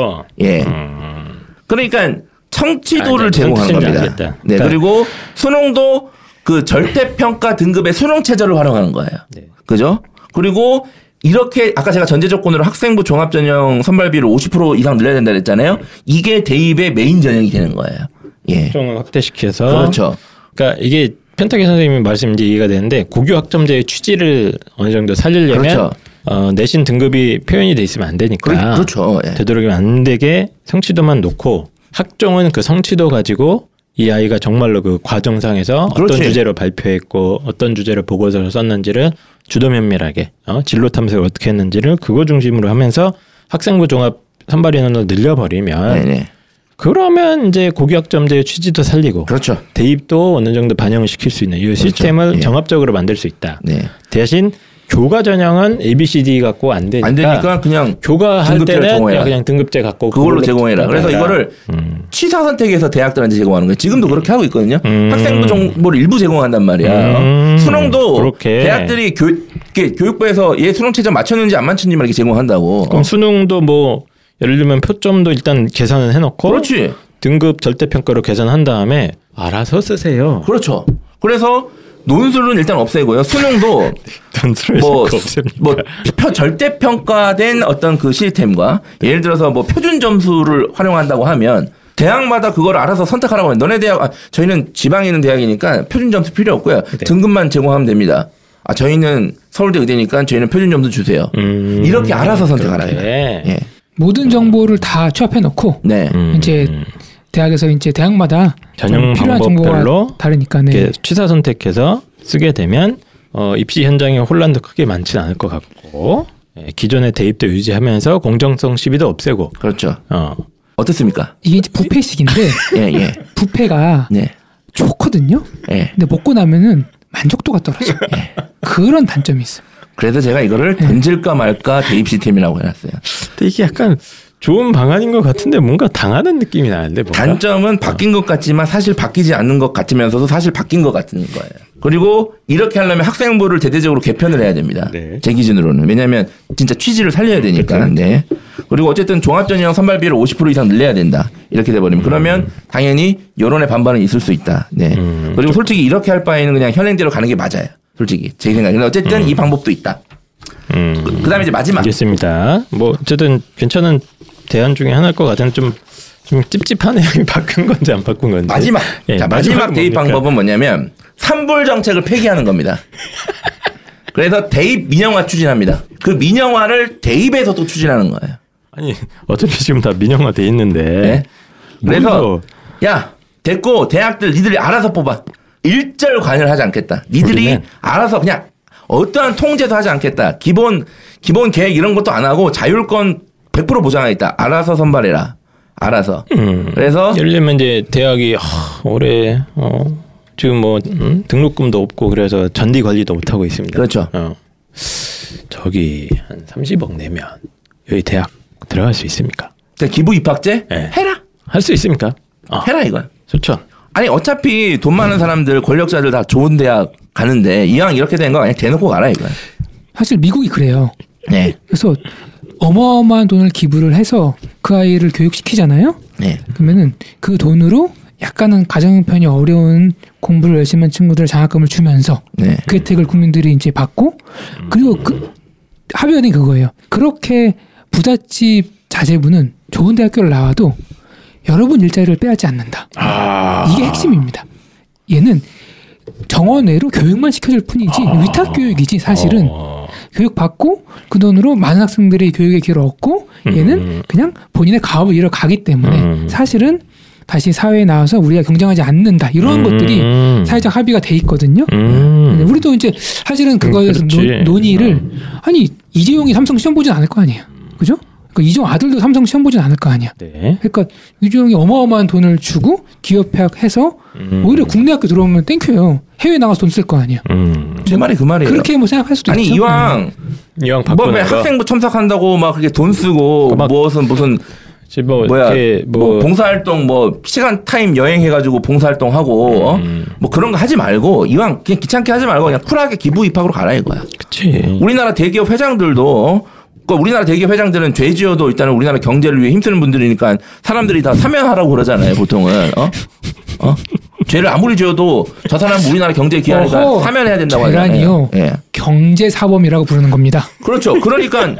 예. 음. 그러니까 성취도를 아, 네. 제공하는 겁니다. 네. 그러니까- 그리고 수능도 그 절대평가 등급의 수능 체제를 활용하는 거예요. 네. 그죠? 그리고 이렇게 아까 제가 전제 조건으로 학생부 종합 전형 선발비를 50% 이상 늘려야 된다 그랬잖아요. 이게 대입의 메인 전형이 되는 거예요. 예. 학종을 확대시켜서. 그렇죠. 그러니까 이게 펜타기 선생님 말씀 이제 이해가 되는데 고교 학점제의 취지를 어느 정도 살리려면 그렇죠. 어, 내신 등급이 표현이 돼 있으면 안 되니까. 그렇- 그렇죠. 예. 되도록이면 안 되게 성취도만 놓고 학종은 그 성취도 가지고 이 아이가 정말로 그 과정상에서 그렇지. 어떤 주제로 발표했고 어떤 주제를 보고서를 썼는지를 주도 면밀하게 어? 진로 탐색을 어떻게 했는지를 그거 중심으로 하면서 학생부 종합 선발 인원을 늘려버리면 네네. 그러면 이제 고교학점제의 취지도 살리고 그렇죠. 대입도 어느 정도 반영을 시킬 수 있는 이 시스템을 예. 정합적으로 만들 수 있다. 네. 대신 교과 전형은 A, B, C, D 갖고 안 되니까, 안 되니까 그냥 교과 할 때는 제공해라. 그냥, 등급제 갖고 그걸로 그걸로 제공해라. 그래서 제공해라. 이거를 음. 취사 선택해서 대학들한테 제공하는 거예요. 지금도 그렇게 하고 있거든요. 음. 학생부 정보를 일부 제공한단 말이야. 음. 수능도 그렇게. 대학들이 교, 교육부에서 얘 수능 최저 맞췄는지 안 맞췄는지 막 이렇게 제공한다고. 그럼 수능도 뭐 예를 들면 표점도 일단 계산을 해놓고 그렇지. 등급 절대평가로 계산한 다음에 알아서 쓰세요. 그렇죠. 그래서 논술은 일단 없애고요. 수능도 뭐? 뭐, 표, 절대 평가된 어떤 그 시스템과 예를 들어서 뭐 표준 점수를 활용한다고 하면 대학마다 그걸 알아서 선택하라고 하면 너네 대학, 아, 저희는 지방에 있는 대학이니까 표준 점수 필요 없고요. 등급만 제공하면 됩니다. 아, 저희는 서울대 의대니까 저희는 표준 점수 주세요. 음, 이렇게 알아서 선택하라. 예. 모든 정보를 다 취합해 놓고 네. 음, 이제 음. 대학에서 이제 대학마다 전형 좀 필요한 방법별로 정보가 다르니까 네. 이렇게 취사 선택해서 쓰게 되면 어, 입시 현장에 혼란도 크게 많지는 않을 것 같고 예, 기존의 대입도 유지하면서 공정성 시비도 없애고 그렇죠. 어, 어떻습니까? 이게 이제 부패식인데 예, 예. 부패가 네. 좋거든요. 예. 근데 먹고 나면은 만족도가 떨어져. 그런 단점이 있어. 요 그래서 제가 이거를 던질까 말까 대입 시스템이라고 해놨어요. 근데 이게 약간 좋은 방안인 것 같은데 뭔가 당하는 느낌이 나는데 뭔가 단점은 바뀐 것 같지만 사실 바뀌지 않는 것 같으면서도 사실 바뀐 것 같은 거예요. 그리고 이렇게 하려면 학생부를 대대적으로 개편을 해야 됩니다. 네. 제 기준으로는. 왜냐하면 진짜 취지를 살려야 되니까. 네. 그리고 어쨌든 종합전형 선발비를 50% 이상 늘려야 된다. 이렇게 돼버리면. 그러면 당연히 여론의 반발은 있을 수 있다. 네. 음. 그리고 솔직히 이렇게 할 바에는 그냥 현행대로 가는 게 맞아요. 솔직히. 제 생각에는. 어쨌든 이 방법도 있다. 음, 그 다음에 이제 마지막. 알겠습니다. 뭐 어쨌든 괜찮은 대안 중에 하나일 것 같은데 좀, 좀 찝찝하네요. 바꾼 건지 안 바꾼 건지. 마지막. 예, 자, 마지막 대입 뭡니까? 방법은 뭐냐면 산불 정책을 폐기하는 겁니다. 그래서 대입 민영화 추진합니다. 그 민영화를 대입에서도 추진하는 거예요. 아니 어차피 지금 다 민영화 돼 있는데. 네. 그래서 야 됐고 대학들 니들이 알아서 뽑아. 일절 관여를 하지 않겠다. 니들이 우리는- 알아서 그냥 어떠한 통제도 하지 않겠다. 기본 기본 계획 이런 것도 안 하고 자율권 100% 보장하겠다. 알아서 선발해라. 알아서. 음. 그래서 예를 들면 이제 대학이 하, 올해 어, 지금 뭐 음, 등록금도 없고 그래서 전리 관리도 못 하고 있습니다. 그렇죠. 어. 저기 한 30억 내면 여기 대학 들어갈 수 있습니까? 기부 입학제 네. 해라. 할 수 있습니까? 아, 해라 이거야. 좋죠. 아니 어차피 돈 많은 사람들 권력자들 다 좋은 대학 가는데 이왕 이렇게 된 거 그냥 대놓고 가라 이거야. 사실 미국이 그래요. 네. 그래서 어마어마한 돈을 기부를 해서 그 아이를 교육시키잖아요. 네. 그러면은 그 돈으로 약간은 가정 형편이 어려운 공부를 열심히 한 친구들 장학금을 주면서 네. 그 혜택을 국민들이 이제 받고 그리고 그 하변이 그거예요. 그렇게 부잣집 자제분은 좋은 대학교를 나와도 여러분 일자리를 빼앗지 않는다. 아. 이게 핵심입니다. 얘는 정원외로 교육만 시켜줄 뿐이지 위탁 교육이지 사실은 어. 교육 받고 그 돈으로 많은 학생들이 교육의 기회를 얻고 얘는 음. 그냥 본인의 가업을 이뤄 가기 때문에 음. 사실은 다시 사회에 나와서 우리가 경쟁하지 않는다 이런 음. 것들이 사회적 합의가 돼 있거든요. 음. 우리도 이제 사실은 그거에 대해서. 논- 논의를 아니 이재용이 삼성 시험 보진 않을 거 아니에요. 그죠? 그러니까 이재용 아들도 삼성 시험 보진 않을 거 아니야. 네. 그러니까 이재용이 어마어마한 돈을 주고 기부입학해서 음. 오히려 국내 학교 들어오면 thank you예요. 해외 나가서 돈 쓸 거 아니야. 음. 제 말이 그 말이에요. 그렇게 뭐 생각할 수도 아니 있죠. 이왕 이왕 뭐 바꾸는 왜 거. 학생부 첨삭한다고 막 그렇게 돈 쓰고 막 무슨 무슨 뭐 뭐야 뭐, 뭐, 봉사활동 뭐 시간 타임 여행해가지고 봉사활동 하고 음. 어? 뭐 그런 거 하지 말고 이왕 그냥 귀찮게 하지 말고 그냥 cool하게 기부 입학으로 가라 이거야. 그치. 우리나라 대기업 회장들도 어? 그 우리나라 대기업 회장들은 죄 지어도 일단은 우리나라 경제를 위해 힘쓰는 분들이니까 사람들이 다 사면하라고 그러잖아요 보통은 어? 어? 죄를 아무리 지어도 저 사람은 우리나라 경제에 기여하니까 어허, 사면해야 된다고. 하잖아요. 예. 경제 사범이라고 부르는 겁니다. 그렇죠. 그러니까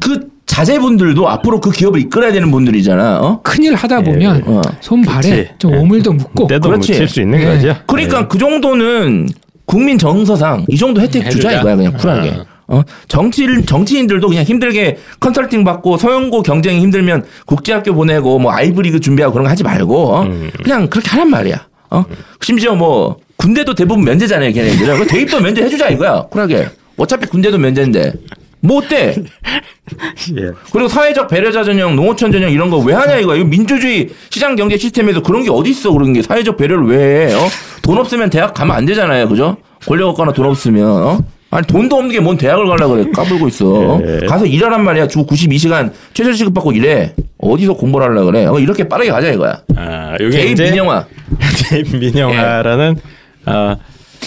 그 자제분들도 앞으로 그 기업을 이끌어야 되는 분들이잖아. 어? 큰일 하다 보면 어. 손발에 그치. 좀 예. 오물도 묻고 때도 그렇지. 묻힐 수 있는 네. 거죠. 그러니까 그 정도는 국민 정서상 이 정도 혜택 주자 해주자. 이거야 그냥 쿨하게. 아. 어 정치 정치인들도 그냥 힘들게 컨설팅 받고 서영고 경쟁이 힘들면 국제학교 보내고 뭐 아이브리그 준비하고 그런 거 하지 말고 어? 음. 그냥 그렇게 하란 말이야. 어 심지어 뭐 군대도 대부분 면제잖아요 걔네들은. 그 대입도 면제 해 주자 이거야 쿨하게. 어차피 군대도 면제인데 뭐 어때? 예. 그리고 사회적 배려자 전형, 농어촌 전형 이런 거 왜 하냐 이거. 이거 민주주의 시장 경제 시스템에서 그런 게 어디 있어 그런 게 사회적 배려를 왜 해? 어? 돈 없으면 대학 가면 안 되잖아요, 그죠? 권력 없거나 돈 없으면 어? 아니 돈도 없는 게 뭔 대학을 가려 그래 까불고 있어. 어? 예. 가서 일하란 말이야. 주 92시간 최저 시급 받고 일해. 어디서 공부를 하려 그래? 어, 이렇게 빠르게 가자 이거야. 아, 여기 대입 이제 민영화. 대입 민영화라는 아,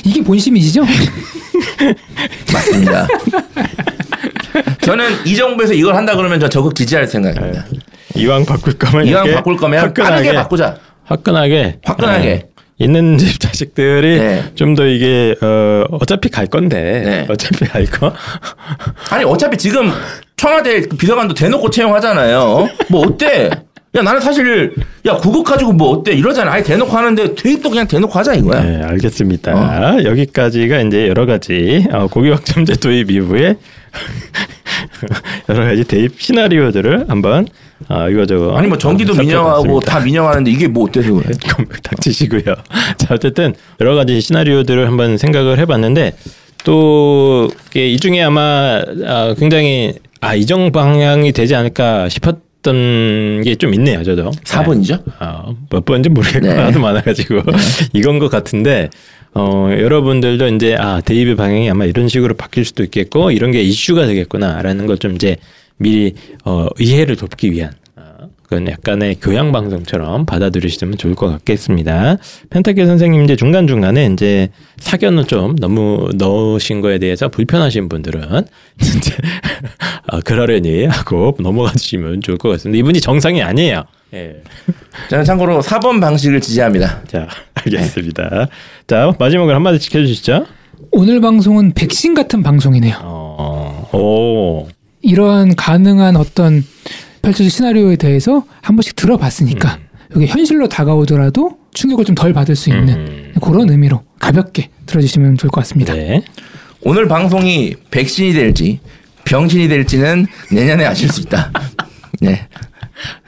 이게 본심이시죠? 맞습니다. 저는 이 정부에서 이걸 한다 그러면 저 적극 지지할 생각입니다. 이왕 바꿀 거면 이왕 바꿀 거면 화끈하게 빠르게 바꾸자. 화끈하게 화끈하게. 예. 있는 집 자식들이 네. 좀더 이게 어 어차피 갈 건데 네. 어차피 갈 거. 아니 어차피 지금 청와대 비서관도 대놓고 채용하잖아요. 뭐 어때? 야 나는 사실 야 국어 가지고 뭐 어때 이러잖아. 아예 대놓고 하는데 대입도 그냥 대놓고 하자 이거야. 네, 알겠습니다. 어. 여기까지가 이제 여러 가지 어, 고교학점제 도입 이후에 여러 가지 대입 시나리오들을 한번 어, 이거 저거 아니 뭐 전기도 살펴봤습니다. 민영하고 다 민영하는데 이게 뭐 어때서 그래? 닥치시고요. 자 어쨌든 여러 가지 시나리오들을 한번 생각을 해봤는데 또 이게 이 중에 아마 아, 굉장히 아 이정 방향이 되지 않을까 싶었 던 게 좀 있네요, 저도. 4번이죠? 아, 몇 번인지 모르겠고 네. 하도 많아가지고 이건 것 같은데 어 여러분들도 이제 아 대입의 방향이 아마 이런 식으로 바뀔 수도 있겠고 이런 게 이슈가 되겠구나라는 걸 좀 이제 미리 어 이해를 돕기 위한 어, 그건 약간의 교양 방송처럼 받아들이시면 좋을 것 같겠습니다. 펜타케 선생님 이제 중간 중간에 이제 사견을 좀 너무 넣으신 거에 대해서 불편하신 분들은 이제 어, 그러려니 하고 넘어가 주시면 좋을 것 같습니다. 이분이 정상이 아니에요. 예. 저는 참고로 4번 방식을 지지합니다. 자, 알겠습니다. 자, 마지막으로 한마디 지켜주시죠. 오늘 방송은 백신 같은 방송이네요. 어, 오, 이러한 가능한 어떤 펼쳐질 시나리오에 대해서 한 번씩 들어봤으니까 이게 현실로 다가오더라도 충격을 좀 덜 받을 수 있는 음. 그런 의미로 가볍게 들어주시면 좋을 것 같습니다. 네. 오늘 방송이 백신이 될지 병신이 될지는 내년에 아실 수 있다. 네.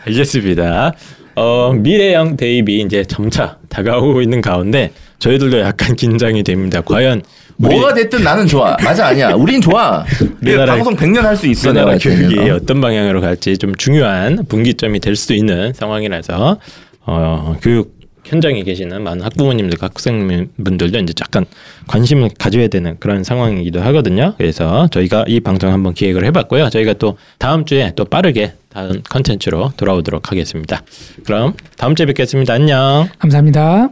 알겠습니다. 어, 미래형 대입이 이제 점차 다가오고 있는 가운데 저희들도 약간 긴장이 됩니다. 과연 뭐가 됐든 나는 좋아. 맞아 아니야. 우린 좋아. 우리나라의- 방송 100년 할 수 있어. 우리나라 내가 교육이 보기에는. 어떤 방향으로 갈지 좀 중요한 분기점이 될 수도 있는 상황이라서 어, 교육 현장에 계시는 많은 학부모님들, 학생분들도 이제 약간 관심을 가져야 되는 그런 상황이기도 하거든요. 그래서 저희가 이 방송 한번 기획을 해봤고요. 저희가 또 다음 주에 또 빠르게 다음 컨텐츠로 돌아오도록 하겠습니다. 그럼 다음 주에 뵙겠습니다. 안녕. 감사합니다.